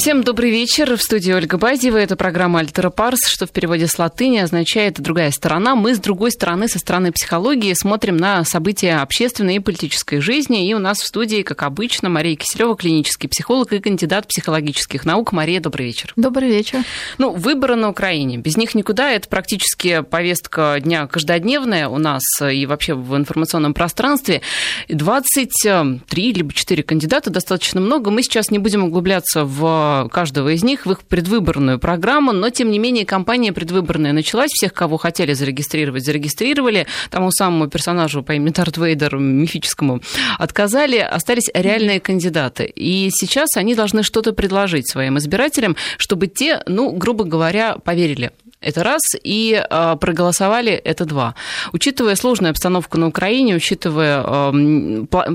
Всем добрый вечер. В студии Ольга Базева. Это программа «Альтера Парс», что в переводе с латыни означает «другая сторона». Мы с другой стороны, со стороны психологии, смотрим на события общественной и политической жизни. И у нас в студии, как обычно, Мария Киселева, клинический психолог и кандидат психологических наук. Мария, добрый вечер. Добрый вечер. Ну, выборы на Украине. Без них никуда. Это практически повестка дня каждодневная у нас и вообще в информационном пространстве. 23 либо 4 кандидата, достаточно много. Мы сейчас не будем углубляться в каждого из них в их предвыборную программу, но, тем не менее, кампания предвыборная началась, всех, кого хотели зарегистрировать, зарегистрировали, тому самому персонажу по имени Дарт Вейдер, мифическому, отказали, остались реальные кандидаты. И сейчас они должны что-то предложить своим избирателям, чтобы те, ну, грубо говоря, поверили это раз. И э, проголосовали это два. Учитывая сложную обстановку на Украине, учитывая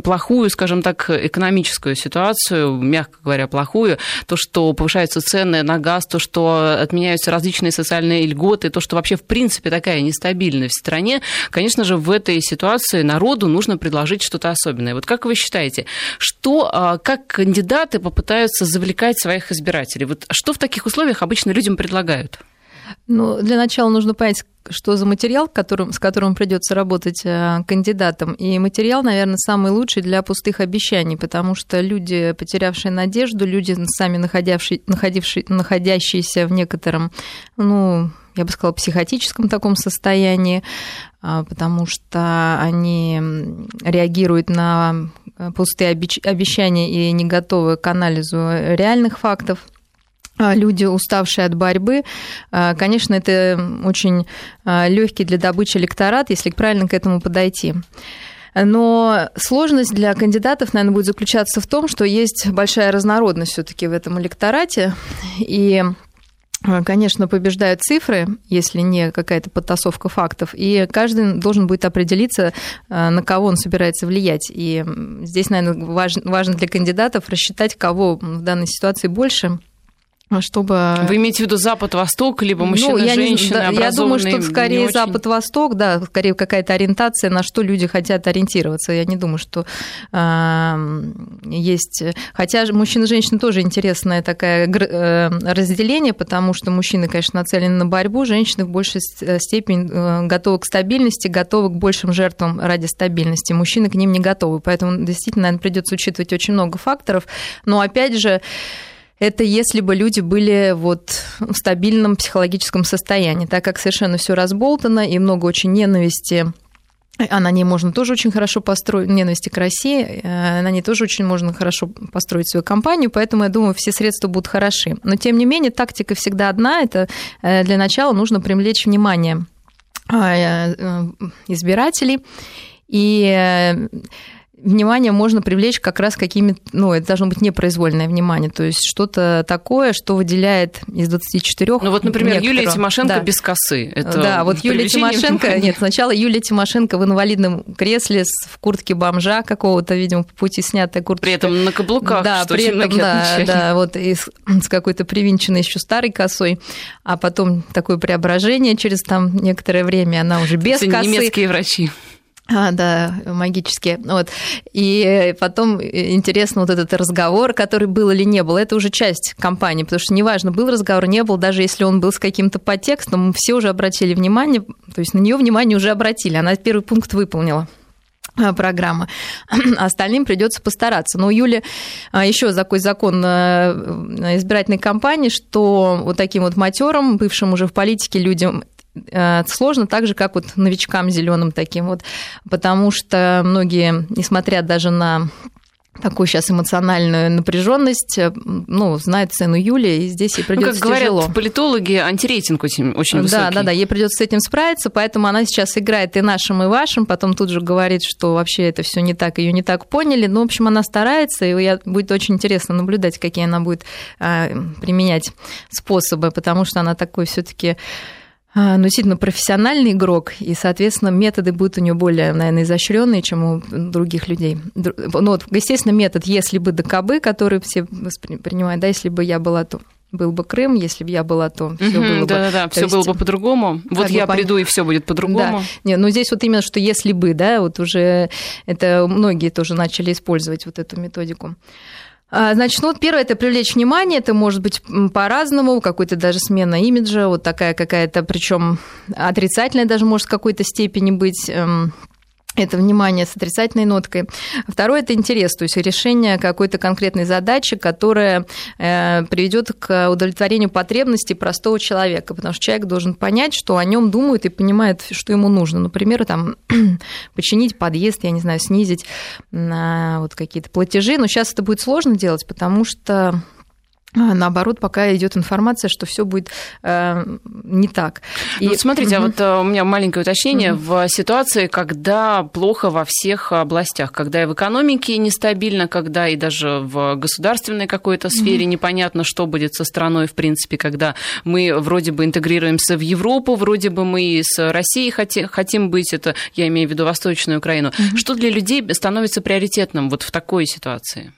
плохую, скажем так, экономическую ситуацию, мягко говоря, плохую, то, что повышаются цены на газ, то, что отменяются различные социальные льготы, то, что вообще в принципе такая нестабильность в стране, конечно же, в этой ситуации народу нужно предложить что-то особенное. Вот как вы считаете, что, э, как кандидаты попытаются завлекать своих избирателей? Вот что в таких условиях обычно людям предлагают? Ну, для начала нужно понять, что за материал, которым, с которым придется работать э, кандидатам. И материал, наверное, самый лучший для пустых обещаний, потому что люди, потерявшие надежду, люди, сами находившие, находящиеся в некотором, ну, я бы сказала, психотическом таком состоянии, а, потому что они реагируют на пустые обещания и не готовы к анализу реальных фактов. А, люди, уставшие от борьбы. А, конечно, это очень а, легкий для добычи электорат, если правильно к этому подойти. Но сложность для кандидатов, наверное, будет заключаться в том, что есть большая разнородность все-таки в этом электорате. И Конечно, побеждают цифры, если не какая-то подтасовка фактов, и каждый должен будет определиться, на кого он собирается влиять. И здесь, наверное, важно для кандидатов рассчитать, кого в данной ситуации больше – чтобы... Вы имеете в виду Запад-Восток, либо мужчина, ну, женщина, да, Я думаю, что скорее Запад-Восток, да, скорее какая-то ориентация, на что люди хотят ориентироваться. Я не думаю, что э, есть... Хотя мужчина и женщина тоже интересное такое э, разделение, потому что мужчины, конечно, нацелены на борьбу, женщины в большей степени э, готовы к стабильности, готовы к большим жертвам ради стабильности. Мужчины к ним не готовы. Поэтому действительно, наверное, придется учитывать очень много факторов. Но опять же, это если бы люди были вот в стабильном психологическом состоянии, так как совершенно все разболтано и много очень ненависти а на ней можно тоже очень хорошо построить, ненависти к России, э, на ней тоже очень можно хорошо построить свою компанию, поэтому я думаю, все средства будут хороши. Но, тем не менее, тактика всегда одна, это э, для начала нужно привлечь внимание э, избирателей, и внимание можно привлечь как раз какими-то, ну, это должно быть непроизвольное внимание, то есть что-то такое, что выделяет из 24 Ну вот, например, некоторого. Юлия Тимошенко да. без косы. Это да, вот Юлия Тимошенко, внимания. нет, сначала Юлия Тимошенко в инвалидном кресле в куртке бомжа какого-то, видимо, по пути снятая куртка. При этом на каблуках, да, что при этом, да, отмечали. да, вот и с, с какой-то привинченной еще старой косой, а потом такое преображение через там некоторое время, она уже без косы. немецкие врачи. А, да, магические. Вот. И потом интересно вот этот разговор, который был или не был, это уже часть кампании, потому что неважно, был разговор, не был, даже если он был с каким-то подтекстом, все уже обратили внимание, то есть на нее внимание уже обратили, она первый пункт выполнила а, программа. Остальным придется постараться. Но у Юли а, еще такой закон э, избирательной кампании, что вот таким вот матерам, бывшим уже в политике людям, Э, сложно так же, как вот новичкам зеленым таким вот, потому что многие, несмотря даже на такую сейчас эмоциональную напряженность, э, ну, знает цену Юли, и здесь ей придется ну, как тяжело. говорят политологи, антирейтинг очень, очень высокий. Да, да, да, ей придется с этим справиться, поэтому она сейчас играет и нашим, и вашим, потом тут же говорит, что вообще это все не так, ее не так поняли. Ну, в общем, она старается, и я, будет очень интересно наблюдать, какие она будет а, применять способы, потому что она такой все-таки ну, действительно профессиональный игрок, и, соответственно, методы будут у нее более, наверное, изощренные, чем у других людей. Ну, вот, естественно, метод «если бы ДКБ», который все принимают, да, если бы я была то был бы Крым, если бы я была, то все было бы. Да, да, да, все было бы по-другому. Вот я бы, приду и все будет по-другому. Да. Не, ну здесь вот именно что если бы, да, вот уже это многие тоже начали использовать вот эту методику. А, значит, ну, вот первое это привлечь внимание, это может быть по-разному, какой-то даже смена имиджа, вот такая какая-то, причем отрицательная даже может в какой-то степени быть эм, это внимание с отрицательной ноткой. Второе – это интерес, то есть решение какой-то конкретной задачи, которая э, приведет к удовлетворению потребностей простого человека, потому что человек должен понять, что о нем думают и понимает, что ему нужно. Например, там, починить подъезд, я не знаю, снизить на вот какие-то платежи, но сейчас это будет сложно делать, потому что наоборот, пока идет информация, что все будет э, не так. И... Ну, смотрите, угу. а вот э, у меня маленькое уточнение. Угу. В ситуации, когда плохо во всех областях, когда и в экономике нестабильно, когда и даже в государственной какой-то сфере угу. непонятно, что будет со страной, в принципе, когда мы вроде бы интегрируемся в Европу, вроде бы мы с Россией хотим, хотим быть, это я имею в виду Восточную Украину. Угу. Что для людей становится приоритетным вот в такой ситуации?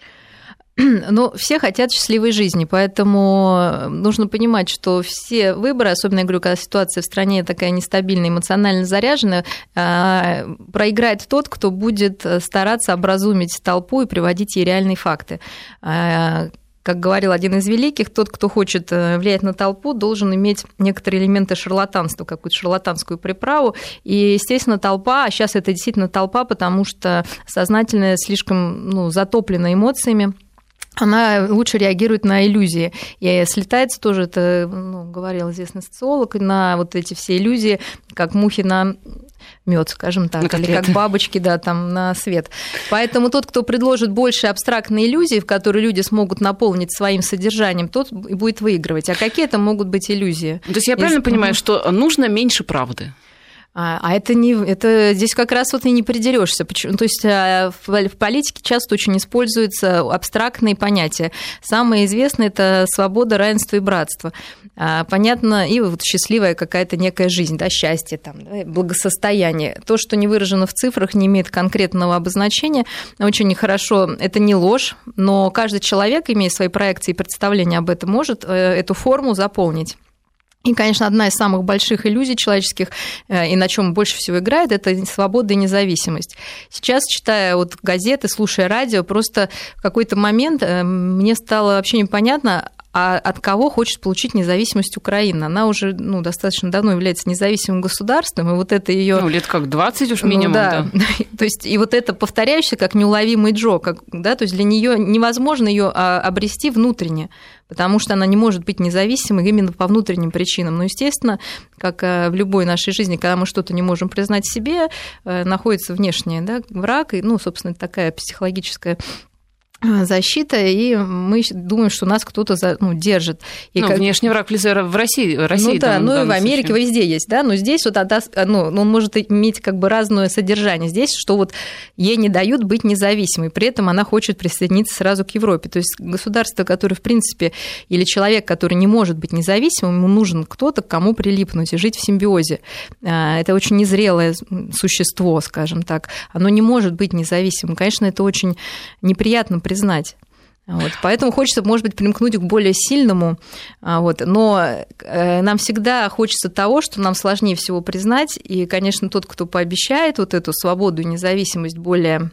Ну, все хотят счастливой жизни, поэтому нужно понимать, что все выборы, особенно, я говорю, когда ситуация в стране такая нестабильная, эмоционально заряженная, а, проиграет тот, кто будет стараться образумить толпу и приводить ей реальные факты а, как говорил один из великих, тот, кто хочет э, влиять на толпу, должен иметь некоторые элементы шарлатанства, какую-то шарлатанскую приправу. И, естественно, толпа, а сейчас это действительно толпа, потому что сознательная слишком ну, затоплена эмоциями, она лучше реагирует на иллюзии. И слетается тоже, это ну, говорил известный социолог, на вот эти все иллюзии, как мухи на мед, скажем так, или как бабочки, да, там на свет. Поэтому тот, кто предложит больше абстрактной иллюзии, в которые люди смогут наполнить своим содержанием, тот и будет выигрывать. А какие это могут быть иллюзии? То есть я правильно Если... понимаю, что нужно меньше правды? А, а это не, это здесь как раз вот и не придерешься. Почему? То есть а, в, политике часто очень используются абстрактные понятия. Самое известное это свобода, равенство и братство. А, понятно, и вот счастливая какая-то некая жизнь, да, счастье, там, благосостояние. То, что не выражено в цифрах, не имеет конкретного обозначения. Очень хорошо, это не ложь, но каждый человек, имея свои проекции и представления об этом, может э, эту форму заполнить. И, конечно, одна из самых больших иллюзий человеческих, э, и на чем больше всего играет, это свобода и независимость. Сейчас, читая вот газеты, слушая радио, просто в какой-то момент э, мне стало вообще непонятно, а от кого хочет получить независимость Украина. Она уже ну, достаточно давно является независимым государством, и вот это ее... Ну, лет как 20 уж минимум, ну, да. да. то есть, и вот это повторяющееся как неуловимый Джо, как, да, то есть для нее невозможно ее а, обрести внутренне, потому что она не может быть независимой именно по внутренним причинам. Но, естественно, как э, в любой нашей жизни, когда мы что-то не можем признать себе, э, находится внешний да, враг, и, ну, собственно, такая психологическая защита, и мы думаем, что нас кто-то за, ну, держит. И ну, как... внешний враг в России, России Ну да, ну и в Америке случае. везде есть, да, но здесь вот ну, он может иметь как бы разное содержание. Здесь, что вот ей не дают быть независимой, при этом она хочет присоединиться сразу к Европе. То есть государство, которое, в принципе, или человек, который не может быть независимым, ему нужен кто-то, к кому прилипнуть и жить в симбиозе. А, это очень незрелое существо, скажем так. Оно не может быть независимым. Конечно, это очень неприятно признать. Вот, поэтому хочется, может быть, примкнуть к более сильному, а, вот, но э, нам всегда хочется того, что нам сложнее всего признать, и, конечно, тот, кто пообещает вот эту свободу и независимость более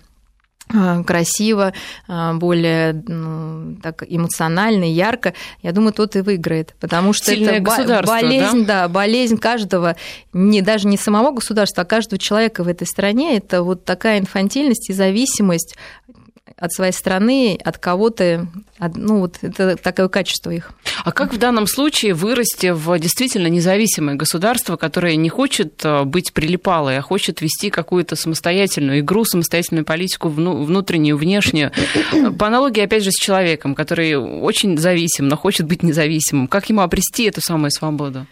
а, красиво, а, более ну, так эмоционально, ярко, я думаю, тот и выиграет, потому что Сильное это болезнь, да? да, болезнь каждого, не даже не самого государства, а каждого человека в этой стране. Это вот такая инфантильность и зависимость от своей страны, от кого-то, ну вот это такое качество их. А как в данном случае вырасти в действительно независимое государство, которое не хочет э, быть прилипалой, а хочет вести какую-то самостоятельную игру, самостоятельную политику внутреннюю, внешнюю? По аналогии, опять же, с человеком, который очень зависим, но хочет быть независимым. Как ему обрести эту самую свободу?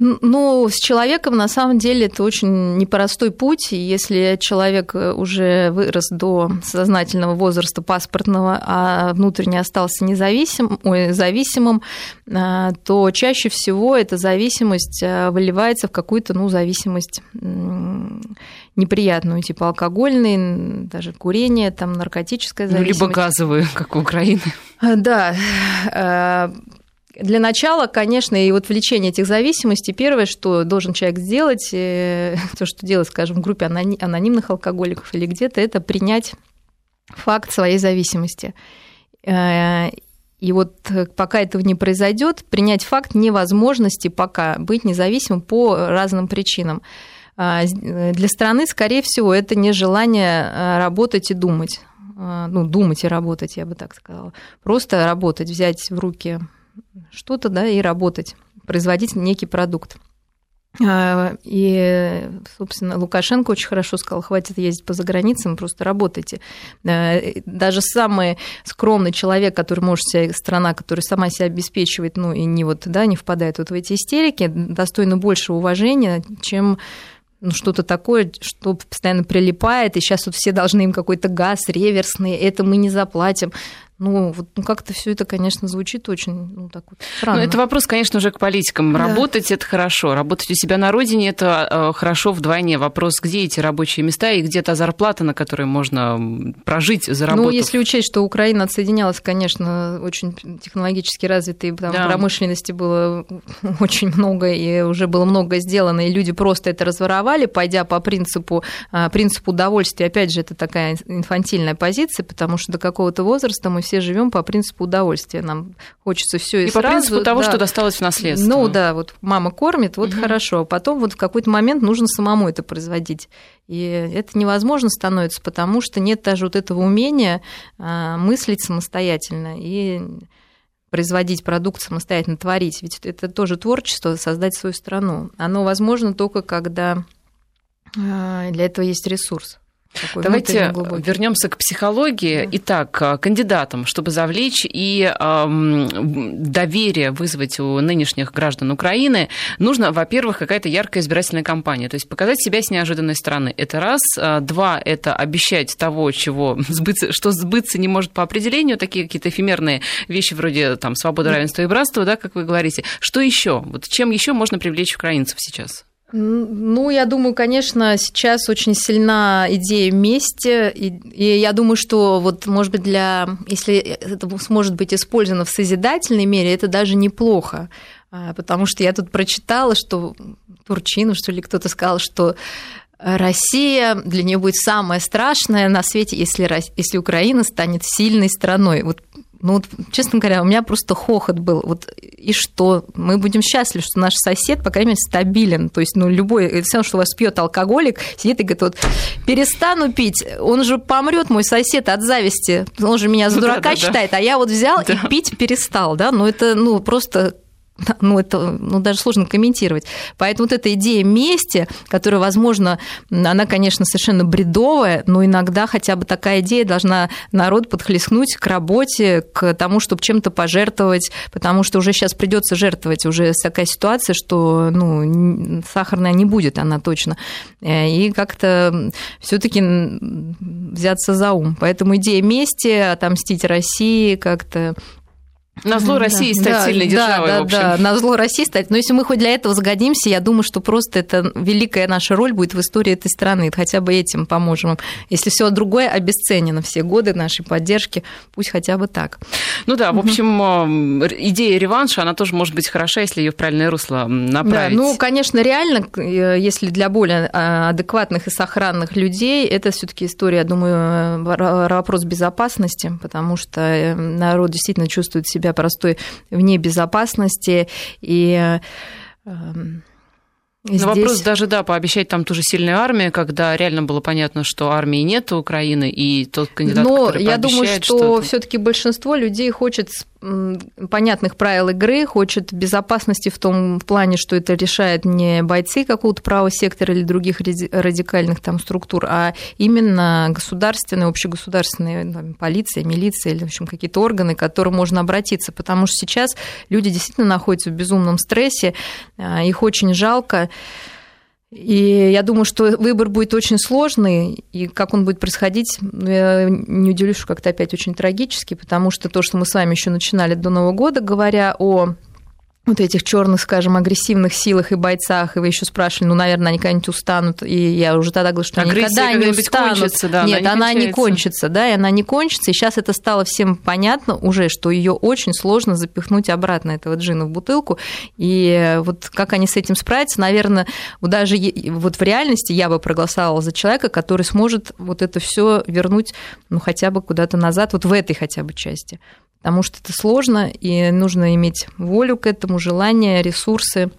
Ну, с человеком на самом деле это очень непростой путь. Если человек э, уже вырос до сознательного возраста паспортного, а внутренне остался независим, ой, зависимым, э, то чаще всего эта зависимость э, выливается в какую-то ну, зависимость неприятную, типа алкогольный, даже курение, там наркотическая зависимость. Ну, либо газовую, как у Украины. Да, для начала, конечно, и вот влечение этих зависимостей, первое, что должен человек сделать, э, то, что делает, скажем, в группе анонимных алкоголиков или где-то, это принять факт своей зависимости. И вот пока этого не произойдет, принять факт невозможности пока быть независимым по разным причинам. Для страны, скорее всего, это нежелание работать и думать. Ну, думать и работать, я бы так сказала. Просто работать, взять в руки что-то, да, и работать, производить некий продукт. А, и, собственно, Лукашенко очень хорошо сказал, хватит ездить по заграницам, просто работайте. А, даже самый скромный человек, который может себя, страна, которая сама себя обеспечивает, ну и не вот, да, не впадает вот в эти истерики, достойно большего уважения, чем ну, что-то такое, что постоянно прилипает, и сейчас вот все должны им какой-то газ реверсный, это мы не заплатим. Ну, вот ну, как-то все это, конечно, звучит очень ну, так вот странно. Ну, это вопрос, конечно, уже к политикам. Да. Работать это хорошо. Работать у себя на родине это э, хорошо вдвойне. Вопрос, где эти рабочие места и где та зарплата, на которой можно прожить, заработав. Ну, если учесть, что Украина отсоединялась, конечно, очень технологически развитой, там да. промышленности было очень много, и уже было много сделано, и люди просто это разворовали, пойдя по принципу, а, принципу удовольствия. Опять же, это такая инфантильная позиция, потому что до какого-то возраста мы все живем по принципу удовольствия. Нам хочется все и, и сразу. по принципу того, да. что досталось в наследство. Ну да, вот мама кормит, вот угу. хорошо. А потом вот в какой-то момент нужно самому это производить. И это невозможно становится, потому что нет даже вот этого умения а, мыслить самостоятельно и производить продукт самостоятельно, творить. Ведь это тоже творчество, создать свою страну. Оно возможно только когда а, для этого есть ресурс. Такой Давайте вернемся к психологии. Да. Итак, кандидатам, чтобы завлечь и э, доверие вызвать у нынешних граждан Украины, нужно, во-первых, какая-то яркая избирательная кампания, то есть показать себя с неожиданной стороны. Это раз. А, два – это обещать того, чего сбыться, что сбыться не может по определению, такие какие-то эфемерные вещи вроде там свобода, равенства и братства, да, как вы говорите. Что еще? Вот чем еще можно привлечь украинцев сейчас? Ну, я думаю, конечно, сейчас очень сильна идея мести, и, и я думаю, что вот, может быть, для, если это сможет быть использовано в созидательной мере, это даже неплохо, а, потому что я тут прочитала, что Турчину, что ли, кто-то сказал, что Россия для нее будет самое страшное на свете, если, если Украина станет сильной страной. Вот ну вот, честно говоря, у меня просто хохот был. Вот и что? Мы будем счастливы, что наш сосед, по крайней мере, стабилен. То есть, ну, любой, все, что у вас пьет алкоголик, сидит и говорит, вот, перестану пить, он же помрет, мой сосед, от зависти. Он же меня за дурака да, да, считает, да. а я вот взял да. и пить перестал, да? Ну, это, ну, просто ну, это ну, даже сложно комментировать. Поэтому вот эта идея мести, которая, возможно, она, конечно, совершенно бредовая, но иногда хотя бы такая идея должна народ подхлестнуть к работе, к тому, чтобы чем-то пожертвовать, потому что уже сейчас придется жертвовать, уже такая ситуация, что ну, сахарная не будет, она точно. Э, и как-то все-таки взяться за ум. Поэтому идея мести, отомстить России, как-то на зло России да, стать да, сильной державой, да, в общем. Да, на зло России стать. Но если мы хоть для этого загодимся, я думаю, что просто это великая наша роль будет в истории этой страны. Хотя бы этим поможем. Если все другое обесценено, все годы нашей поддержки, пусть хотя бы так. Ну да, в общем, э, идея реванша, она тоже может быть хороша, если ее в правильное русло направить. Да, ну, конечно, реально, э, если для более а, адекватных и сохранных людей, это все-таки история, я думаю, вопрос безопасности, потому что э, народ действительно чувствует себя себя простой вне безопасности. И эм, Здесь... Но вопрос даже, да, пообещать там тоже сильную армию, когда реально было понятно, что армии нет у Украины, и тот кандидат, Но который я думаю, что, что все таки большинство людей хочет понятных правил игры, хочет безопасности в том плане, что это решает не бойцы какого-то правого сектора или других радикальных там структур, а именно государственные, общегосударственные там, полиция, милиция или, в общем, какие-то органы, к которым можно обратиться, потому что сейчас люди действительно находятся в безумном стрессе, а, их очень жалко. И я думаю, что выбор будет очень сложный, и как он будет происходить, ну, я не удивлюсь, что как-то опять очень трагически, потому что то, что мы с вами еще начинали до Нового года, говоря о вот этих черных, скажем, агрессивных силах и бойцах, и вы еще спрашивали, ну, наверное, они когда-нибудь устанут, и я уже тогда говорю, что они никогда не устанут. Кончится, да, Нет, она, не, она не кончится, да, и она не кончится, и сейчас это стало всем понятно уже, что ее очень сложно запихнуть обратно, этого джина в бутылку, и вот как они с этим справятся, наверное, даже вот в реальности я бы проголосовала за человека, который сможет вот это все вернуть, ну, хотя бы куда-то назад, вот в этой хотя бы части. Потому что это сложно, и нужно иметь волю к этому, желание, ресурсы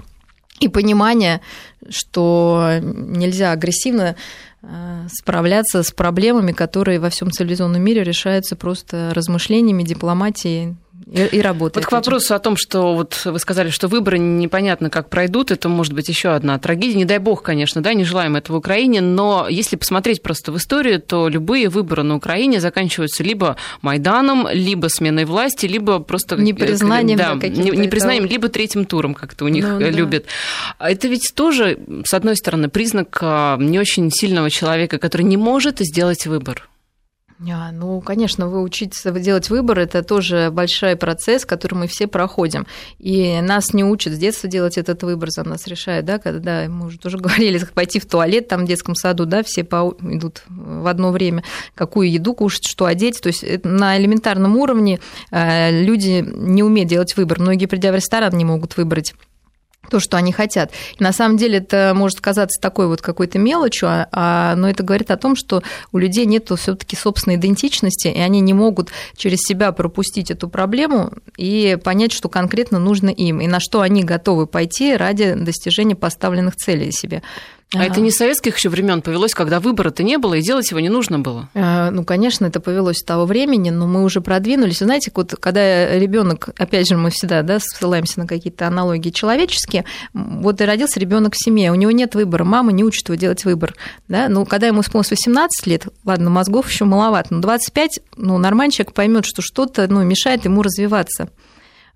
и понимание, что нельзя агрессивно э, справляться с проблемами, которые во всем цивилизованном мире решаются просто размышлениями, дипломатией, и, и работает. Вот к вопросу этим. о том, что вот вы сказали, что выборы непонятно как пройдут, это может быть еще одна трагедия. Не дай бог, конечно, да, не желаем этого Украине, но если посмотреть просто в историю, то любые выборы на Украине заканчиваются либо Майданом, либо сменой власти, либо просто... Непризнанием. Да, да непризнанием, либо третьим туром, как-то у них ну, любят. Да. Это ведь тоже, с одной стороны, признак а, не очень сильного человека, который не может сделать выбор. А, ну, конечно, вы учиться делать выбор – это тоже большой процесс, который мы все проходим. И нас не учат с детства делать этот выбор, за нас решают, да, когда мы уже тоже говорили, пойти в туалет там в детском саду, да, все по, идут в одно время, какую еду кушать, что одеть. То есть на элементарном уровне э, люди не умеют делать выбор. Многие, придя в ресторан, не могут выбрать то, что они хотят. И на самом деле это может казаться такой вот какой-то мелочью, а, а, но это говорит о том, что у людей нет все-таки собственной идентичности, и они не могут через себя пропустить эту проблему и понять, что конкретно нужно им, и на что они готовы пойти ради достижения поставленных целей себе. А ага. это не советских еще времен повелось, когда выбора-то не было, и делать его не нужно было? А, ну, конечно, это повелось с того времени, но мы уже продвинулись. Вы знаете, вот когда ребенок, опять же, мы всегда да, ссылаемся на какие-то аналогии человеческие, вот и родился ребенок в семье, у него нет выбора, мама не учит его делать выбор. Да? Ну, когда ему исполнилось 18 лет, ладно, мозгов еще маловато, но 25, ну, нормальный человек поймет, что что-то ну, мешает ему развиваться.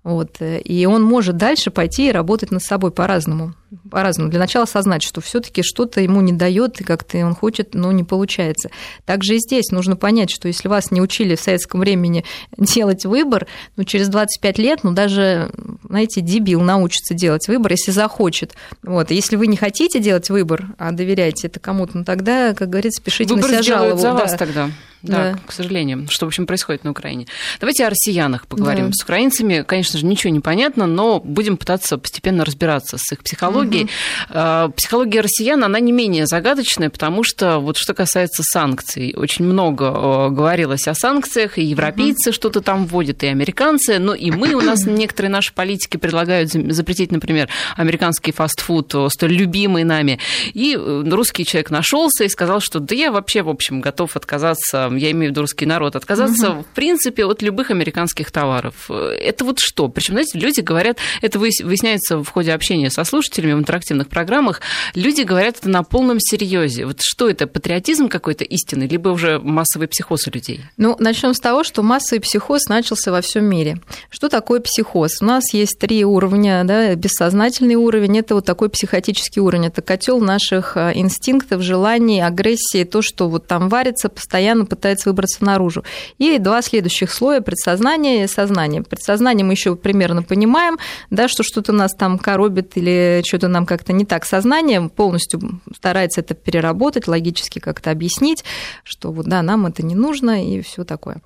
Вот. Э, и он может дальше пойти и работать над собой по-разному по-разному. Для начала осознать, что все-таки что-то ему не дает, и как-то он хочет, но не получается. Также и здесь нужно понять, что если вас не учили в советском времени делать выбор, ну, через 25 лет, ну, даже, знаете, дебил научится делать выбор, если захочет. Вот. Если вы не хотите делать выбор, а доверяете это кому-то, ну, тогда, как говорится, пишите выбор на себя жалобу. за вас да. тогда. Да, да, к сожалению, что, в общем, происходит на Украине. Давайте о россиянах поговорим. Да. С украинцами, конечно же, ничего не понятно, но будем пытаться постепенно разбираться с их психологией психологии. Угу. Психология россиян, она не менее загадочная, потому что вот что касается санкций, очень много э, говорилось о санкциях, и европейцы угу. что-то там вводят, и американцы, но и мы, у нас некоторые наши политики предлагают запретить, например, американский фастфуд, э, столь любимый нами. И э, русский человек нашелся и сказал, что да я вообще, в общем, готов отказаться, я имею в виду русский народ, отказаться, угу. в принципе, от любых американских товаров. Это вот что? Причем, знаете, люди говорят, это выясняется в ходе общения со слушателями, в интерактивных программах, люди говорят это на полном серьезе. Вот что это, патриотизм какой-то истинный, либо уже массовый психоз у людей? Ну, начнем с того, что массовый психоз начался во всем мире. Что такое психоз? У нас есть три уровня, да, бессознательный уровень, это вот такой психотический уровень, это котел наших а, инстинктов, желаний, агрессии, то, что вот там варится, постоянно пытается выбраться наружу. И два следующих слоя предсознание и сознание. Предсознание мы еще примерно понимаем, да, что что-то нас там коробит или что-то нам как-то не так. Сознание полностью старается это переработать, логически как-то объяснить, что вот да, нам это не нужно и все такое.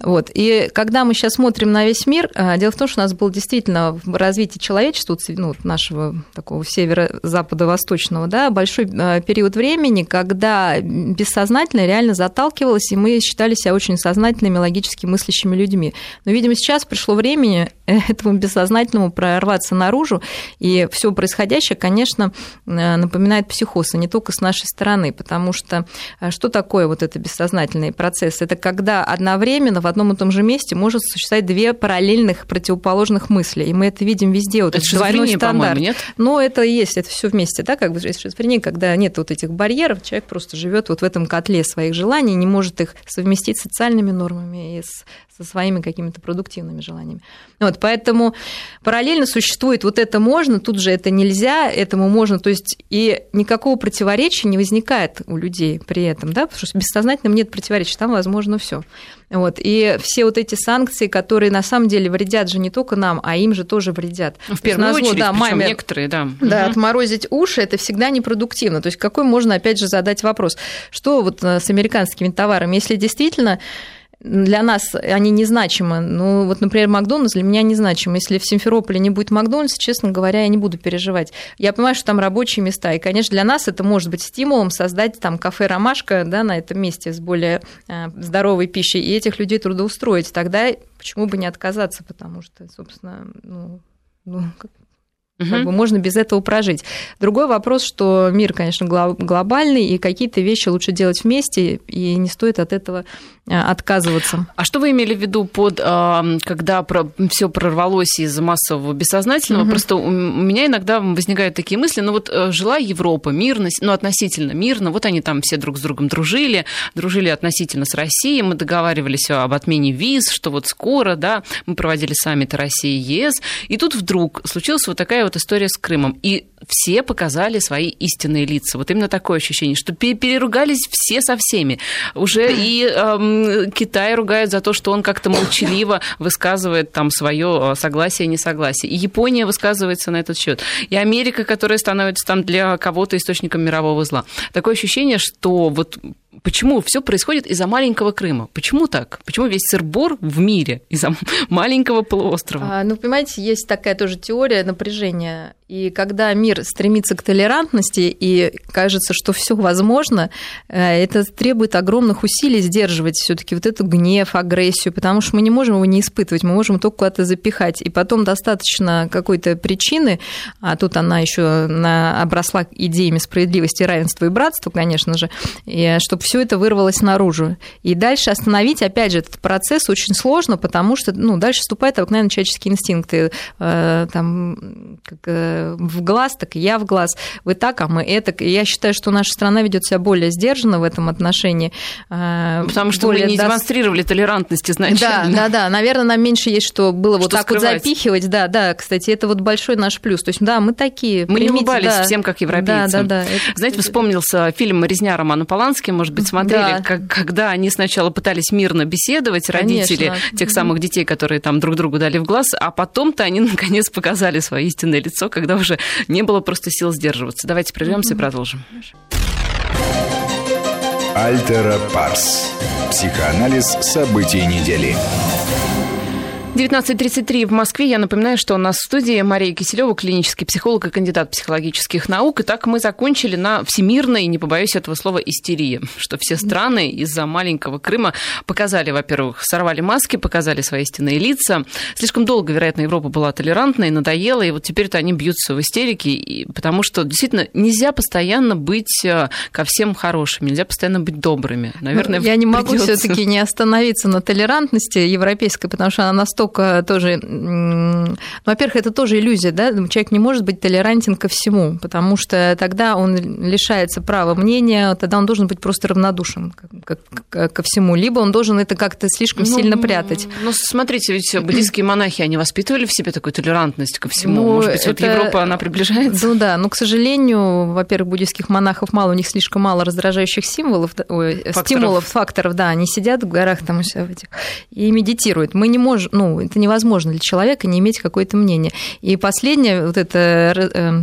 Вот. И когда мы сейчас смотрим на весь мир, а, дело в том, что у нас был действительно в развитии человечества, ну, нашего такого северо-запада-восточного, да, большой а, период времени, когда бессознательно реально заталкивалось, и мы считали себя очень сознательными, логически мыслящими людьми. Но, видимо, сейчас пришло время этому бессознательному прорваться наружу, и все происходящее конечно, э, напоминает психоз, и не только с нашей стороны, потому что э, что такое вот это бессознательный процесс? Это когда одновременно в одном и том же месте может существовать две параллельных противоположных мысли, и мы это видим везде, вот это двойной стандарт. Нет? Но это и есть, это все вместе, да, как бы шизофрения, когда нет вот этих барьеров, человек просто живет вот в этом котле своих желаний, не может их совместить с социальными нормами и с со своими какими-то продуктивными желаниями. Вот, поэтому параллельно существует вот это можно, тут же это нельзя, этому можно, то есть и никакого противоречия не возникает у людей при этом, да, потому что бессознательным нет противоречия, там возможно все. Вот, и все вот эти санкции, которые на самом деле вредят же не только нам, а им же тоже вредят. В первую назло, очередь, да, маме, некоторые, да. Да, угу. отморозить уши это всегда непродуктивно. То есть какой можно опять же задать вопрос, что вот э, с американскими товарами, если действительно для нас они незначимы. Ну, вот, например, Макдональдс для меня незначим. Если в Симферополе не будет Макдональдса, честно говоря, я не буду переживать. Я понимаю, что там рабочие места. И, конечно, для нас это может быть стимулом создать там кафе «Ромашка» да, на этом месте с более э, здоровой пищей и этих людей трудоустроить. Тогда почему бы не отказаться, потому что, собственно, ну, ну, Угу. Как бы можно без этого прожить. Другой вопрос, что мир, конечно, глобальный, и какие-то вещи лучше делать вместе, и не стоит от этого э, отказываться. А что вы имели в виду под, когда все прорвалось из массового бессознательного? Угу. Просто у меня иногда возникают такие мысли, ну вот э, жила Европа мирно, ну относительно мирно, вот они там все друг с другом дружили, дружили относительно с Россией, мы договаривались об отмене виз, что вот скоро, да, мы проводили саммиты России и ЕС, и тут вдруг случилась вот такая вот история с Крымом. И все показали свои истинные лица. Вот именно такое ощущение, что переругались все со всеми. Уже и эм, Китай ругает за то, что он как-то молчаливо высказывает там свое э, согласие и несогласие. И Япония высказывается на этот счет. И Америка, которая становится там для кого-то источником мирового зла. Такое ощущение, что вот Почему все происходит из-за маленького Крыма? Почему так? Почему весь сырбор в мире из-за маленького полуострова? А, ну, понимаете, есть такая тоже теория напряжения. И когда мир стремится к толерантности и кажется, что все возможно, э, это требует огромных усилий сдерживать все-таки вот эту гнев, агрессию, потому что мы не можем его не испытывать, мы можем только куда-то запихать. И потом достаточно какой-то причины, а тут она еще обросла идеями справедливости, равенства и братства, конечно же, чтобы все это вырвалось наружу. И дальше остановить, опять же, этот процесс очень сложно, потому что ну, дальше вступают обыкновенно человеческие инстинкты, э, там, как, э, в глаз, так и я в глаз, вы так, а мы это. И я считаю, что наша страна ведет себя более сдержанно в этом отношении. Э, потому что более мы не демонстрировали толерантность изначально. Да, да, да. Наверное, нам меньше есть, что было что вот так скрывать. вот запихивать. Да, да, кстати, это вот большой наш плюс. То есть, да, мы такие. Мы примите, не улыбались да. всем, как европейцы. Да, да, да. Это, Знаете, вспомнился фильм «Резня» Романа Полански, может быть, смотрели, да. как, когда они сначала пытались мирно беседовать, родители Конечно. тех самых детей, которые там друг другу дали в глаз, а потом-то они наконец показали свое истинное лицо, когда уже не было просто сил сдерживаться. Давайте прервемся и продолжим. Альтера Парс. Психоанализ событий недели. 19.33 в Москве. Я напоминаю, что у нас в студии Мария Киселева, клинический психолог и кандидат психологических наук. И так мы закончили на всемирной, не побоюсь этого слова, истерии. Что все страны из-за маленького Крыма показали, во-первых, сорвали маски, показали свои истинные лица. Слишком долго, вероятно, Европа была толерантной, надоела, и вот теперь-то они бьются в истерике, потому что действительно нельзя постоянно быть э, ко всем хорошими, нельзя постоянно быть добрыми. Наверное, ну, Я не могу все-таки не остановиться на толерантности европейской, потому что она настолько настолько тоже... Ну, во-первых, это тоже иллюзия, да? Человек не может быть толерантен ко всему, потому что тогда он лишается права мнения, тогда он должен быть просто равнодушен ко всему, либо он должен это как-то слишком ну, сильно прятать. Ну, смотрите, ведь буддийские монахи, они воспитывали в себе такую толерантность ко всему. Ну, Может быть, это... вот Европа, она приближается? Ну да, но, к сожалению, во-первых, буддийских монахов мало, у них слишком мало раздражающих символов, ой, факторов. стимулов, факторов, да, они сидят в горах там и медитируют. Мы не можем, ну, это невозможно для человека не иметь какое-то мнение. И последнее, вот это э,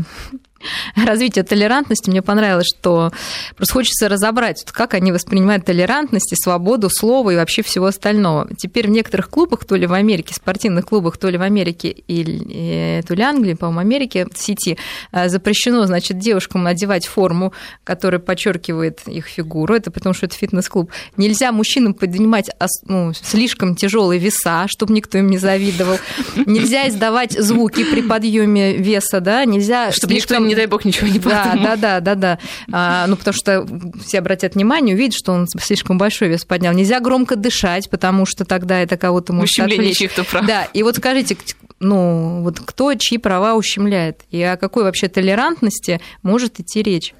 развития толерантности, мне понравилось, что просто хочется разобрать, как они воспринимают толерантность и свободу слова и вообще всего остального. Теперь в некоторых клубах, то ли в Америке, спортивных клубах, то ли в Америке, или то ли Англии, по-моему, Америке, в сети, э, запрещено, значит, девушкам надевать форму, которая подчеркивает их фигуру, это потому что это фитнес-клуб. Нельзя мужчинам поднимать ну, слишком тяжелые веса, чтобы никто им не завидовал. Нельзя издавать звуки при подъеме веса, да, нельзя... Чтобы слишком... никто не дай бог, ничего не подумал. Да, да, да, да, да. А, ну, потому что все обратят внимание, увидят, что он слишком большой вес поднял. Нельзя громко дышать, потому что тогда это кого-то может отвлечь. чьих-то прав. Да, и вот скажите, ну, вот кто чьи права ущемляет? И о какой вообще толерантности может идти речь?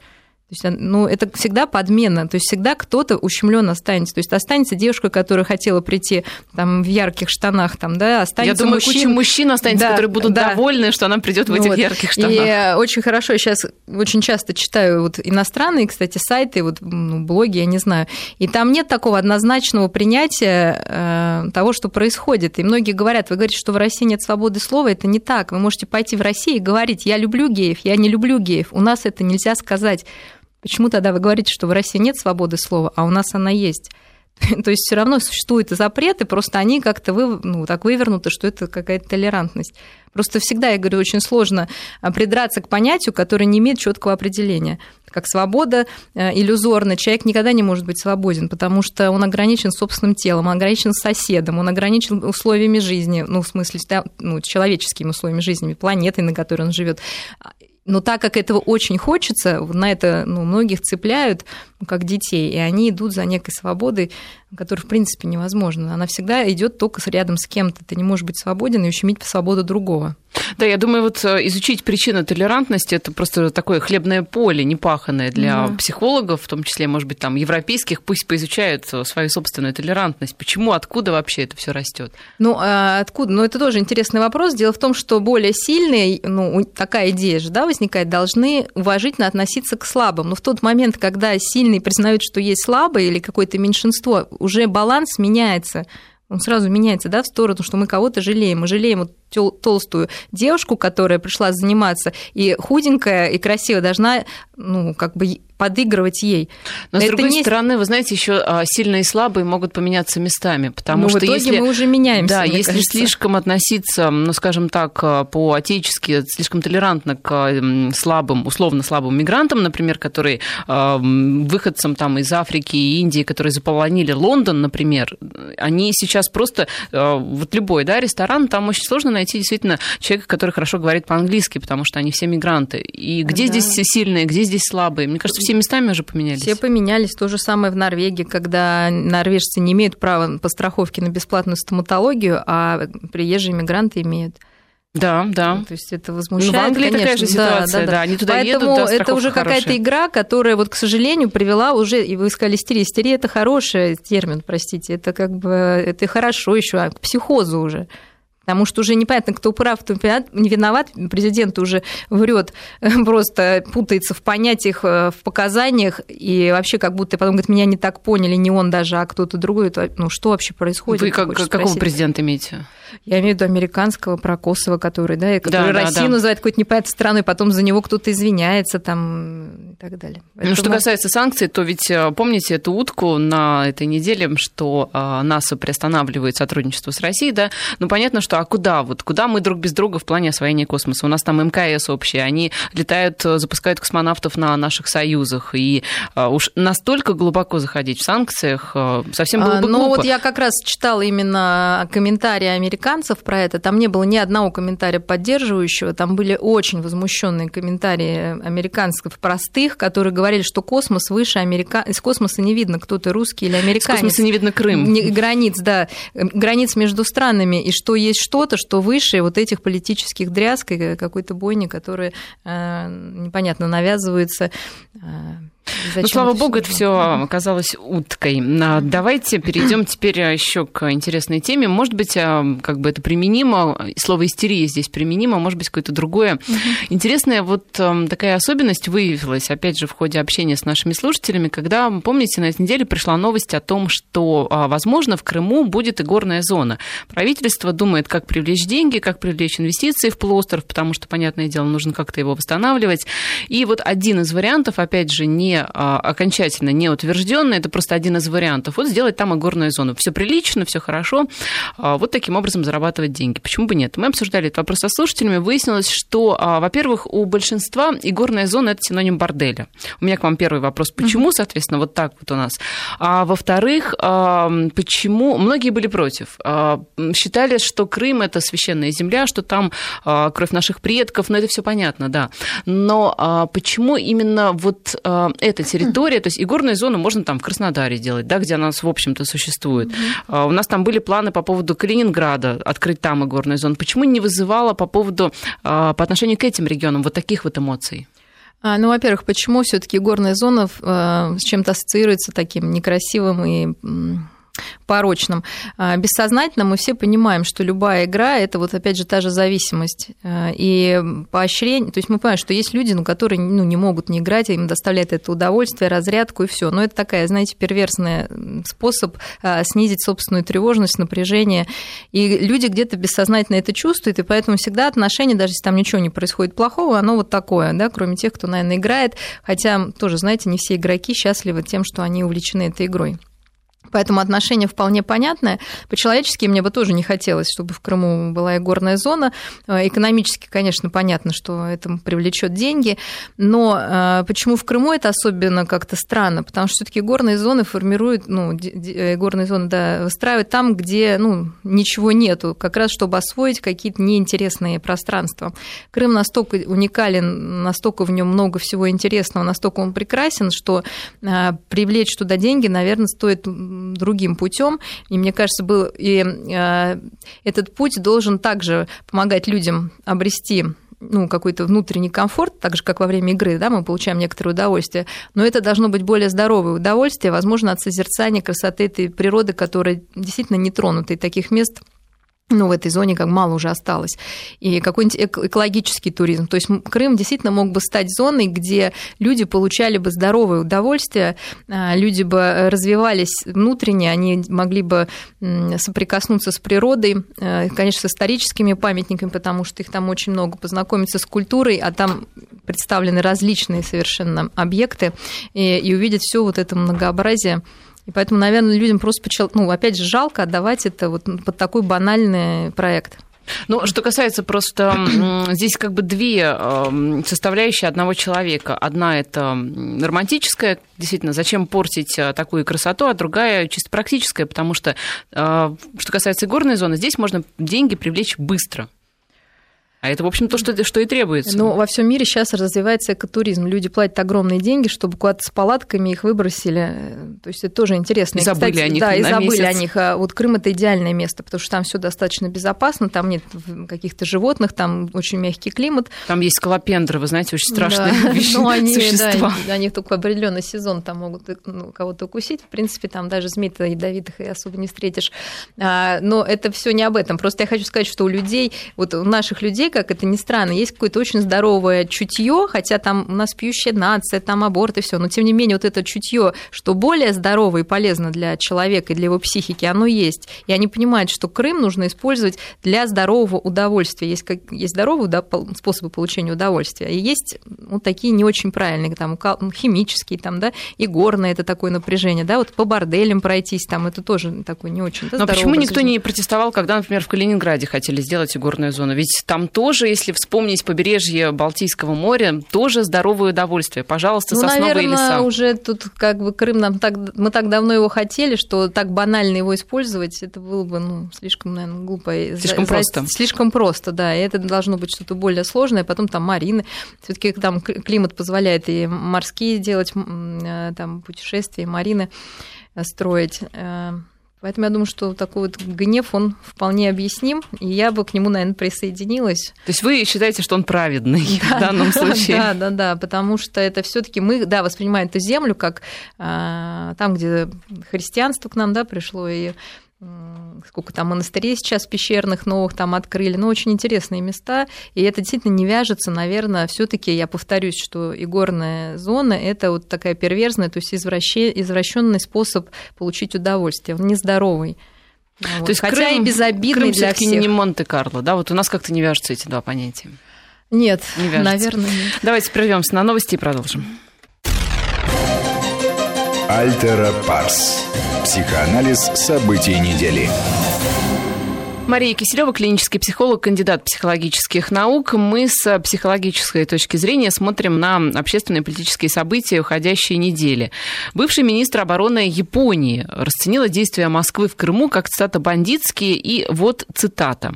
То есть, ну, это всегда подмена, то есть всегда кто-то ущемлен останется. То есть останется девушка, которая хотела прийти там в ярких штанах, там, да, останется Я думаю, мужчина. куча мужчин останется, Да, которые будут да. довольны, что она придет в этих Вот. ярких штанах. И э, очень хорошо, сейчас очень часто читаю вот иностранные, кстати, сайты, вот ну, блоги, я не знаю, и там нет такого однозначного принятия э, того, что происходит. И многие говорят, вы говорите, что в России нет свободы слова, это не так. Вы можете пойти в Россию и говорить, я люблю геев, я не люблю геев. У нас это нельзя сказать. Почему тогда вы говорите, что в России нет свободы слова, а у нас она есть? То есть все равно существуют и запреты, просто они как-то вы, ну, так вывернуты, что это какая-то толерантность. Просто всегда, я говорю, очень сложно а, придраться к понятию, которое не имеет четкого определения. Как свобода э, иллюзорна, человек никогда не может быть свободен, потому что он ограничен собственным телом, он ограничен соседом, он ограничен условиями жизни, ну, в смысле, ну, человеческими условиями жизни, планетой, на которой он живет. Но так как этого очень хочется, на это ну, многих цепляют, как детей, и они идут за некой свободой, которая, в принципе, невозможна. Она всегда идет только рядом с кем-то. Ты не можешь быть свободен и ущемить свободу другого. Да, я думаю, вот э, изучить причины толерантности это просто такое хлебное поле, непаханное для Да. психологов, в том числе, может быть, там европейских, пусть поизучают э, свою собственную толерантность. Почему, откуда вообще это все растет? Ну, а откуда? Ну, это тоже интересный вопрос. Дело в том, что более сильные, ну, такая идея же, да, возникает, должны уважительно относиться к слабым. Но в тот момент, когда сильные признают, что есть слабые или какое-то меньшинство, уже баланс меняется. Он сразу меняется, да, в сторону, что мы кого-то жалеем. Мы жалеем вот тел- толстую девушку, которая пришла заниматься, и худенькая и красивая должна, ну, как бы подыгрывать ей. Но, с Это другой не- стороны, вы знаете, еще сильные и слабые могут поменяться местами, потому Ну, что в итоге если... мы уже меняемся, Да, если кажется. слишком относиться, ну, скажем так, по-отечески, слишком толерантно к м, слабым, условно слабым мигрантам, например, которые выходцам там из Африки и Индии, которые заполонили Лондон, например, они сейчас просто, вот любой, да, ресторан, там очень сложно найти действительно человека, который хорошо говорит по-английски, потому что они все мигранты. И где Да. здесь сильные, где здесь слабые? Мне кажется, все местами уже поменялись. Все поменялись. То же самое в Норвегии, когда норвежцы не имеют права по страховке на бесплатную стоматологию, а приезжие мигранты имеют. Да, да. То есть это возмущает, Ну, в Англии такая конечно. же ситуация, да, они туда едут, Поэтому да, это уже какая-то игра, которая, вот, к сожалению, привела уже, и вы сказали истерия. Истерия – это хороший термин, простите, это как бы, это хорошо еще, а к психозу уже. Потому что уже непонятно, кто прав, кто не виноват. Президент уже врет, просто путается в понятиях, э, в показаниях, и вообще как будто потом говорит, меня не так поняли, не он даже, а кто-то другой. Ну, что вообще происходит? Вы как, какого спросить. президента имеете? Я имею в виду американского, про Косово, который, да, и который да, Россию да. называет какой-то непонятной страной, потом за него кто-то извиняется там и так далее. Ну, что Поэтому- касается санкций, то ведь э, помните эту утку на этой неделе, что э, НАСА приостанавливает сотрудничество с Россией, да? Ну, понятно, что а куда? Вот куда мы друг без друга в плане освоения космоса? У нас там МКС общие, они летают, э, запускают космонавтов на наших союзах, и э, уж настолько глубоко заходить в санкциях э, совсем было А, бы Ну, глупо. вот я как раз читала именно комментарии американцев про это. Там не было ни одного комментария поддерживающего. Там были очень возмущенные комментарии американцев простых, которые говорили, что космос выше Америка... Из космоса не видно, кто ты русский или американец. космоса не видно Крым. Границ, да, э, границ между странами, и что есть что-то, что выше вот этих политических дрязг и какой-то бойни, которые э, непонятно навязываются. Э, Ну, зачем слава богу, это все оказалось уткой. А, Давайте перейдем теперь еще к интересной теме. Может быть, а, как бы это применимо, слово истерия здесь применимо, может быть, какое-то другое. Интересная вот такая особенность выявилась, опять же, в ходе общения с нашими слушателями, когда, помните, на этой неделе пришла новость о том, что, а, возможно, в Крыму будет и горная зона. Правительство думает, как привлечь деньги, как привлечь инвестиции в полуостров, потому что, понятное дело, нужно как-то его восстанавливать. И вот один из вариантов, опять же, не а, окончательно не утвержденный, это просто один из вариантов. Вот сделать там и горную зону. Все прилично, все хорошо. А, Вот таким образом зарабатывать деньги. Почему бы нет? Мы обсуждали этот вопрос со слушателями. Выяснилось, что, а, во-первых, у большинства и горная зона это синоним борделя. У меня к вам первый вопрос. Почему, соответственно, вот так вот у нас? А во-вторых, почему многие были против? Считали, что Крым это священная земля, что там кровь наших предков, ну это все понятно, да. Но почему именно вот эта территория, то есть и горную зону можно там в Краснодаре делать, да, где она, в общем-то, существует. А, У нас там были планы по поводу Калининграда, открыть там и горную зону. Почему не вызывало по поводу, а, по отношению к этим регионам вот таких вот эмоций? А, ну, во-первых, почему все-таки горная зона с чем-то ассоциируется таким некрасивым и порочным. А, бессознательно мы все понимаем, что любая игра – это вот опять же та же зависимость. А, и поощрение, то есть мы понимаем, что есть люди, ну, которые ну, не могут не играть, им доставляет это удовольствие, разрядку и все. Но это такая, знаете, перверсный способ а, снизить собственную тревожность, напряжение. И люди где-то бессознательно это чувствуют, и поэтому всегда отношения, даже если там ничего не происходит плохого, оно вот такое, да, кроме тех, кто, наверное, играет. Хотя тоже, знаете, не все игроки счастливы тем, что они увлечены этой игрой. Поэтому отношение вполне понятное. По-человечески мне бы тоже не хотелось, чтобы в Крыму была и горная зона. Э, экономически, конечно, понятно, что это привлечет деньги. Но э, почему в Крыму это особенно как-то странно? Потому что все-таки горные зоны формируют, ну, э, горные зоны, да, выстраивают там, где, ну, ничего нету, как раз чтобы освоить какие-то неинтересные пространства. Крым настолько уникален, настолько в нем много всего интересного, настолько он прекрасен, что привлечь туда деньги, наверное, стоит другим путем. И мне кажется, был и э, этот путь должен также помогать людям обрести ну, какой-то внутренний комфорт, так же, как во время игры, да, мы получаем некоторое удовольствие, но это должно быть более здоровое удовольствие, возможно, от созерцания красоты этой природы, которая действительно не тронута, и таких мест ну, в этой зоне как мало уже осталось. И какой-нибудь экологический туризм. То есть Крым действительно мог бы стать зоной, где люди получали бы здоровое удовольствие, а, люди бы развивались внутренне, они могли бы соприкоснуться с природой, э, конечно, с историческими памятниками, потому что их там очень много, познакомиться с культурой, а там представлены различные совершенно объекты, и, и увидеть все вот это многообразие и поэтому, наверное, людям просто, ну, опять же, жалко отдавать это вот под такой банальный проект. Ну, что касается просто, здесь как бы две эм, составляющие одного человека. Одна это романтическая, действительно, зачем портить э, такую красоту, а другая чисто практическая, потому что, э, что касается горной зоны, здесь можно деньги привлечь быстро. А это, в общем, то, что, что и требуется. Ну, во всем мире сейчас развивается экотуризм. Люди платят огромные деньги, чтобы куда-то с палатками их выбросили. То есть это тоже интересно. И забыли Кстати, о них Да, и забыли месяц. о них. А вот Крым это идеальное место, потому что там все достаточно безопасно, там нет каких-то животных, там очень мягкий климат. Там есть скалопендры, вы знаете, очень страшные да. вещи, ну, они, существа. Да, они только в определенный сезон там могут ну, кого-то укусить. В принципе, там даже змей-то ядовитых и особо не встретишь. А, но это все не об этом. Просто я хочу сказать, что у людей, вот у наших людей, как это ни странно, есть какое-то очень здоровое чутье, хотя там у нас пьющая нация, там аборт и все, но тем не менее вот это чутье, что более здорово и полезно для человека и для его психики, оно есть. И они понимают, что Крым нужно использовать для здорового удовольствия. Есть, как, есть здоровые да, способы получения удовольствия, и есть вот такие не очень правильные, там, ну, химические, там, да, и горное это такое напряжение, да, вот по борделям пройтись, там, это тоже такой не очень да, Но почему никто жизни. не протестовал, когда, например, в Калининграде хотели сделать игорную зону? Ведь там тоже, если вспомнить побережье Балтийского моря, тоже здоровое удовольствие. Пожалуйста, ну, сосновые наверное, леса. уже тут как бы Крым нам так, мы так давно его хотели, что так банально его использовать, это было бы, ну, слишком, наверное, глупо. Слишком За, просто. Слишком просто, да, и это должно быть что-то более сложное, потом там марины, все таки там климат позволяет и морские делать, э, там, путешествия, и марины э, строить. Поэтому я думаю, что такой вот гнев, он вполне объясним, и я бы к нему, наверное, присоединилась. То есть вы считаете, что он праведный да, в данном случае? Да, да, да, потому что это все таки мы, да, воспринимаем эту землю как а, там, где христианство к нам, да, пришло, и сколько там монастырей сейчас пещерных новых там открыли, ну, очень интересные места, и это действительно не вяжется, наверное, все таки я повторюсь, что и горная зона – это вот такая перверзная, то есть извращенный способ получить удовольствие, он нездоровый. Вот. То есть Хотя Крым, и безобидный Крым для всех. не Монте-Карло, да? Вот у нас как-то не вяжутся эти два понятия. Нет, не наверное, нет. Давайте прервемся на новости и продолжим. Альтера Парс. Психоанализ событий недели. Мария Киселева, клинический психолог, кандидат психологических наук. Мы с психологической точки зрения смотрим на общественные и политические события уходящей недели. Бывший министр обороны Японии расценила действия Москвы в Крыму как, цитата, бандитские, и вот цитата.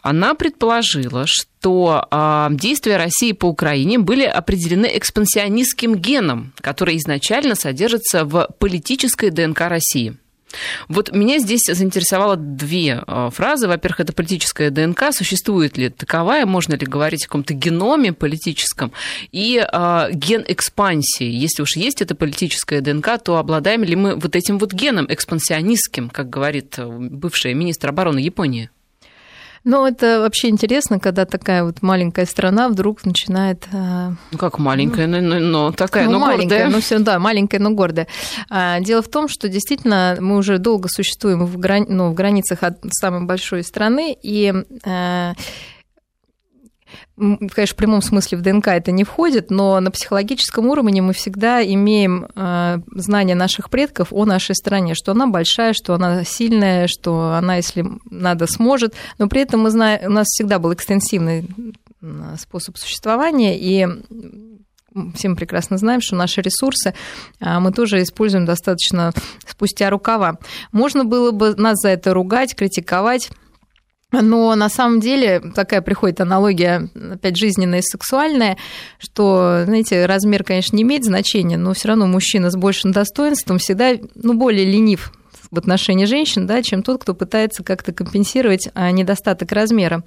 Она предположила, что э, действия России по Украине были определены экспансионистским геном, который изначально содержится в политической ДНК России. Вот меня здесь заинтересовало две э, фразы. Во-первых, это политическая ДНК. Существует ли таковая? Можно ли говорить о каком-то геноме политическом? И э, ген экспансии. Если уж есть эта политическая ДНК, то обладаем ли мы вот этим вот геном экспансионистским, как говорит э, бывшая министр обороны Японии? Ну, это вообще интересно, когда такая вот маленькая страна вдруг начинает... Э, ну, как маленькая, но, но, но такая, ну, но маленькая, гордая. Ну, все, да, маленькая, но гордая. А, дело в том, что действительно мы уже долго существуем в, грани... ну, в границах от самой большой страны, и э, конечно, в прямом смысле в ДНК это не входит, но на психологическом уровне мы всегда имеем э, знания наших предков о нашей стране, что она большая, что она сильная, что она, если надо, сможет. Но при этом мы знаем, у нас всегда был экстенсивный способ существования, и все мы прекрасно знаем, что наши ресурсы а, мы тоже используем достаточно спустя рукава. Можно было бы нас за это ругать, критиковать, но на самом деле такая приходит аналогия, опять жизненная и сексуальная, что, знаете, размер, конечно, не имеет значения, но все равно мужчина с большим достоинством всегда ну, более ленив в отношении женщин, да, чем тот, кто пытается как-то компенсировать а, недостаток размера.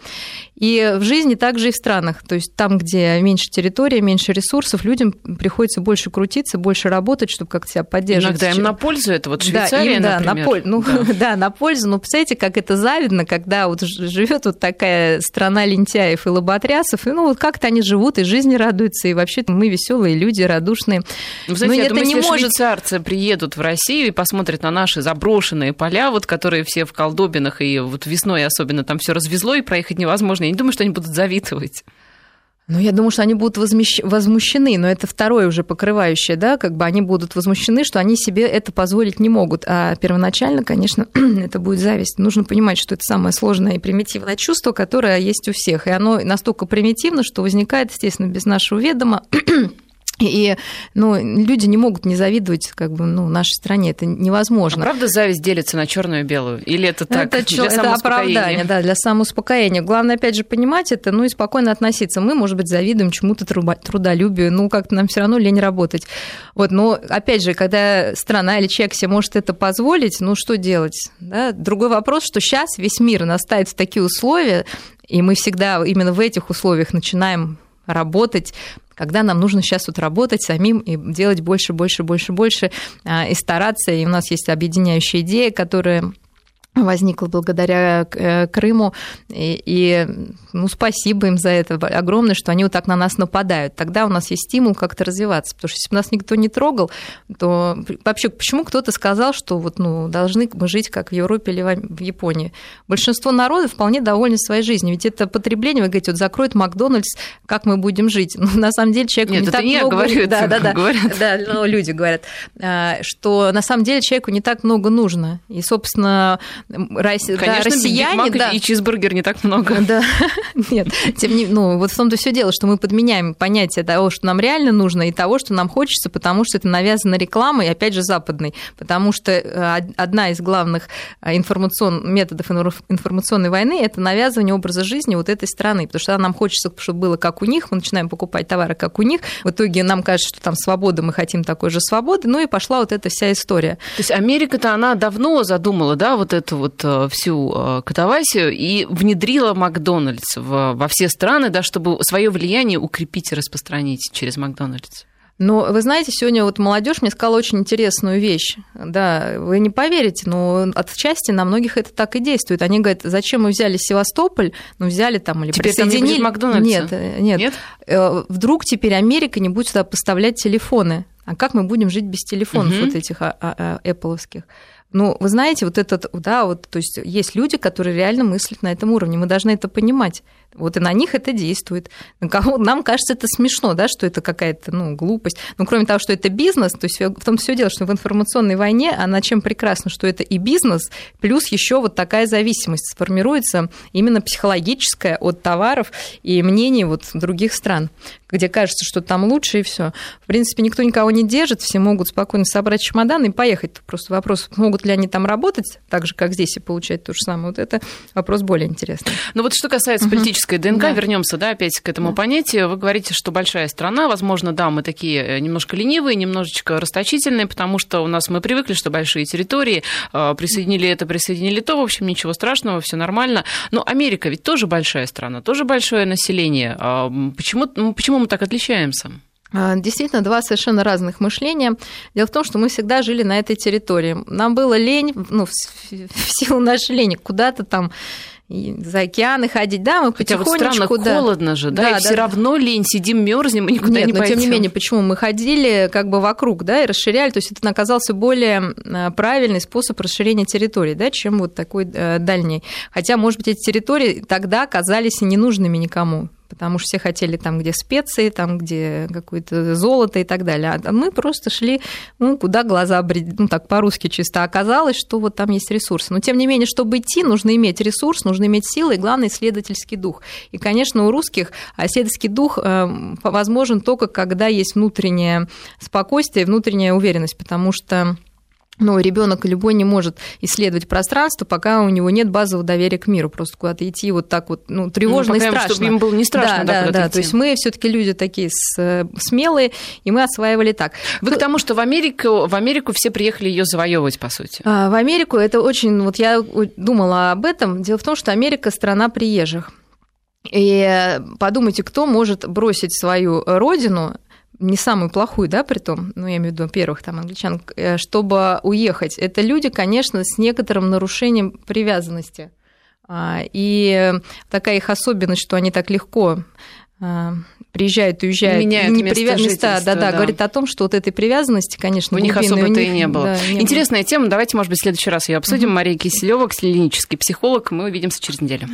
И в жизни также и в странах. То есть там, где меньше территория, меньше ресурсов, людям приходится больше крутиться, больше работать, чтобы как-то себя поддерживать. Иногда им на пользу это вот Швейцария, да, им, да, на пользу. Ну, да. да, на пользу. Но представляете, как это завидно, когда вот живет вот такая страна лентяев и лоботрясов, и ну вот как-то они живут, и жизни радуются, и вообще мы веселые люди, радушные. Вы знаете, Но я это думаю, не если может... швейцарцы приедут в Россию и посмотрят на наши заброшенные поля, вот которые все в колдобинах, и вот весной особенно там все развезло, и проехать невозможно. Я не думаю, что они будут завидовать. Ну, я думаю, что они будут возмещ... возмущены, но это второе уже покрывающее, да, как бы они будут возмущены, что они себе это позволить не могут. А первоначально, конечно, это будет зависть. Нужно понимать, что это самое сложное и примитивное чувство, которое есть у всех. И оно настолько примитивно, что возникает, естественно, без нашего ведома и ну, люди не могут не завидовать как бы, ну, нашей стране. Это невозможно. А правда зависть делится на черную и белую? Или это так, это, для это оправдание, да, для самоуспокоения. Главное, опять же, понимать это, ну и спокойно относиться. Мы, может быть, завидуем чему-то трудолюбию, ну, как-то нам все равно лень работать. Вот, но, опять же, когда страна или человек себе может это позволить, ну, что делать? Да? Другой вопрос, что сейчас весь мир настает в такие условия, и мы всегда именно в этих условиях начинаем работать, когда нам нужно сейчас вот работать самим и делать больше, больше, больше, больше, а, и стараться. И у нас есть объединяющая идея, которая возникла благодаря э, Крыму. И, и ну, спасибо им за это огромное, что они вот так на нас нападают. Тогда у нас есть стимул как-то развиваться. Потому что если бы нас никто не трогал, то вообще почему кто-то сказал, что вот, ну, должны мы жить как в Европе или в Японии? Большинство народов вполне довольны своей жизнью. Ведь это потребление, вы говорите, вот закроет Макдональдс, как мы будем жить? Ну, на самом деле человеку Нет, не так много... Говорю, да, да, да, говорят. Да, ну, люди говорят, а, что на самом деле человеку не так много нужно. И, собственно, Конечно, да, россияне... Да. и чизбургер не так много. Да, нет, тем не ну, вот в том-то все дело, что мы подменяем понятие того, что нам реально нужно, и того, что нам хочется, потому что это навязано рекламой, опять же, западной, потому что э, одна из главных э, информацион... методов информационной войны – это навязывание образа жизни вот этой страны, потому что нам хочется, чтобы было как у них, мы начинаем покупать товары как у них, в итоге нам кажется, что там свобода, мы хотим такой же свободы, ну и пошла вот эта вся история. То есть Америка-то она давно задумала, да, вот эту вот Э, всю э, катавасию и внедрила Макдональдс во все страны, да, чтобы свое влияние укрепить и распространить через Макдональдс. Но вы знаете, сегодня вот молодежь мне сказала очень интересную вещь. Да, вы не поверите, но отчасти на многих это так и действует. Они говорят, зачем мы взяли Севастополь, ну взяли там или теперь присоединили. Там Макдональдса? Нет, нет, нет. Вдруг теперь Америка не будет сюда поставлять телефоны. А как мы будем жить без телефонов угу. вот этих а, а, Apple-овских? Ну, вы знаете, вот этот, да, вот, то есть есть люди, которые реально мыслят на этом уровне, мы должны это понимать. Вот и на них это действует. Нам кажется это смешно, да, что это какая-то ну, глупость. Но кроме того, что это бизнес, то есть в том все дело, что в информационной войне она чем прекрасна, что это и бизнес, плюс еще вот такая зависимость сформируется именно психологическая от товаров и мнений вот других стран, где кажется, что там лучше и все. В принципе, никто никого не держит, все могут спокойно собрать чемодан и поехать. Просто вопрос, могут ли они там работать, так же, как здесь, и получать то же самое, вот это вопрос более интересный. Ну вот что касается угу. политической ДНК, да. вернемся, да, опять к этому да. понятию. Вы говорите, что большая страна, возможно, да, мы такие э, немножко ленивые, немножечко расточительные, потому что у нас мы привыкли, что большие территории, э, присоединили это, присоединили то, в общем, ничего страшного, все нормально. Но Америка ведь тоже большая страна, тоже большое население. А почему, ну, почему мы так отличаемся? А, действительно, два совершенно разных мышления. Дело в том, что мы всегда жили на этой территории. Нам было лень, ну, в силу нашей лени, куда-то там за океаны ходить, да, мы Хотя потихонечку... Вот странно, да. холодно же, да, да и да, все равно лень, сидим, мерзнем и никуда Нет, не но пойдем. тем не менее, почему мы ходили как бы вокруг, да, и расширяли, то есть это оказался более а, правильный способ расширения территории, да, чем вот такой э, дальний. Хотя, может быть, эти территории тогда казались ненужными никому потому что все хотели там, где специи, там, где какое-то золото и так далее. А мы просто шли, ну, куда глаза, ну, так по-русски чисто оказалось, что вот там есть ресурсы. Но, тем не менее, чтобы идти, нужно иметь ресурс, нужно иметь силы и, главное, исследовательский дух. И, конечно, у русских исследовательский дух э, возможен только, когда есть внутреннее спокойствие, внутренняя уверенность, потому что но ребенок любой не может исследовать пространство, пока у него нет базового доверия к миру. Просто куда-то идти вот так вот, ну, тревожно ну, и страшно. Чтобы им было не страшно. Да, да, да. Идти. То есть мы все-таки люди такие смелые, и мы осваивали так. Вы к тому, что в Америку, в Америку все приехали ее завоевывать, по сути. А, в Америку это очень... Вот я думала об этом. Дело в том, что Америка страна приезжих. И подумайте, кто может бросить свою родину не самую плохую, да, при том, ну, я имею в виду первых там англичан, э, чтобы уехать. Это люди, конечно, с некоторым нарушением привязанности. А, и такая их особенность, что они так легко а, приезжают, уезжают, меняют не места, места да, да, да, говорит о том, что вот этой привязанности, конечно, у них особо-то и не было. Да, не Интересная было. тема, давайте, может быть, в следующий раз ее обсудим. Mm-hmm. Мария Киселева, клинический психолог, мы увидимся через неделю.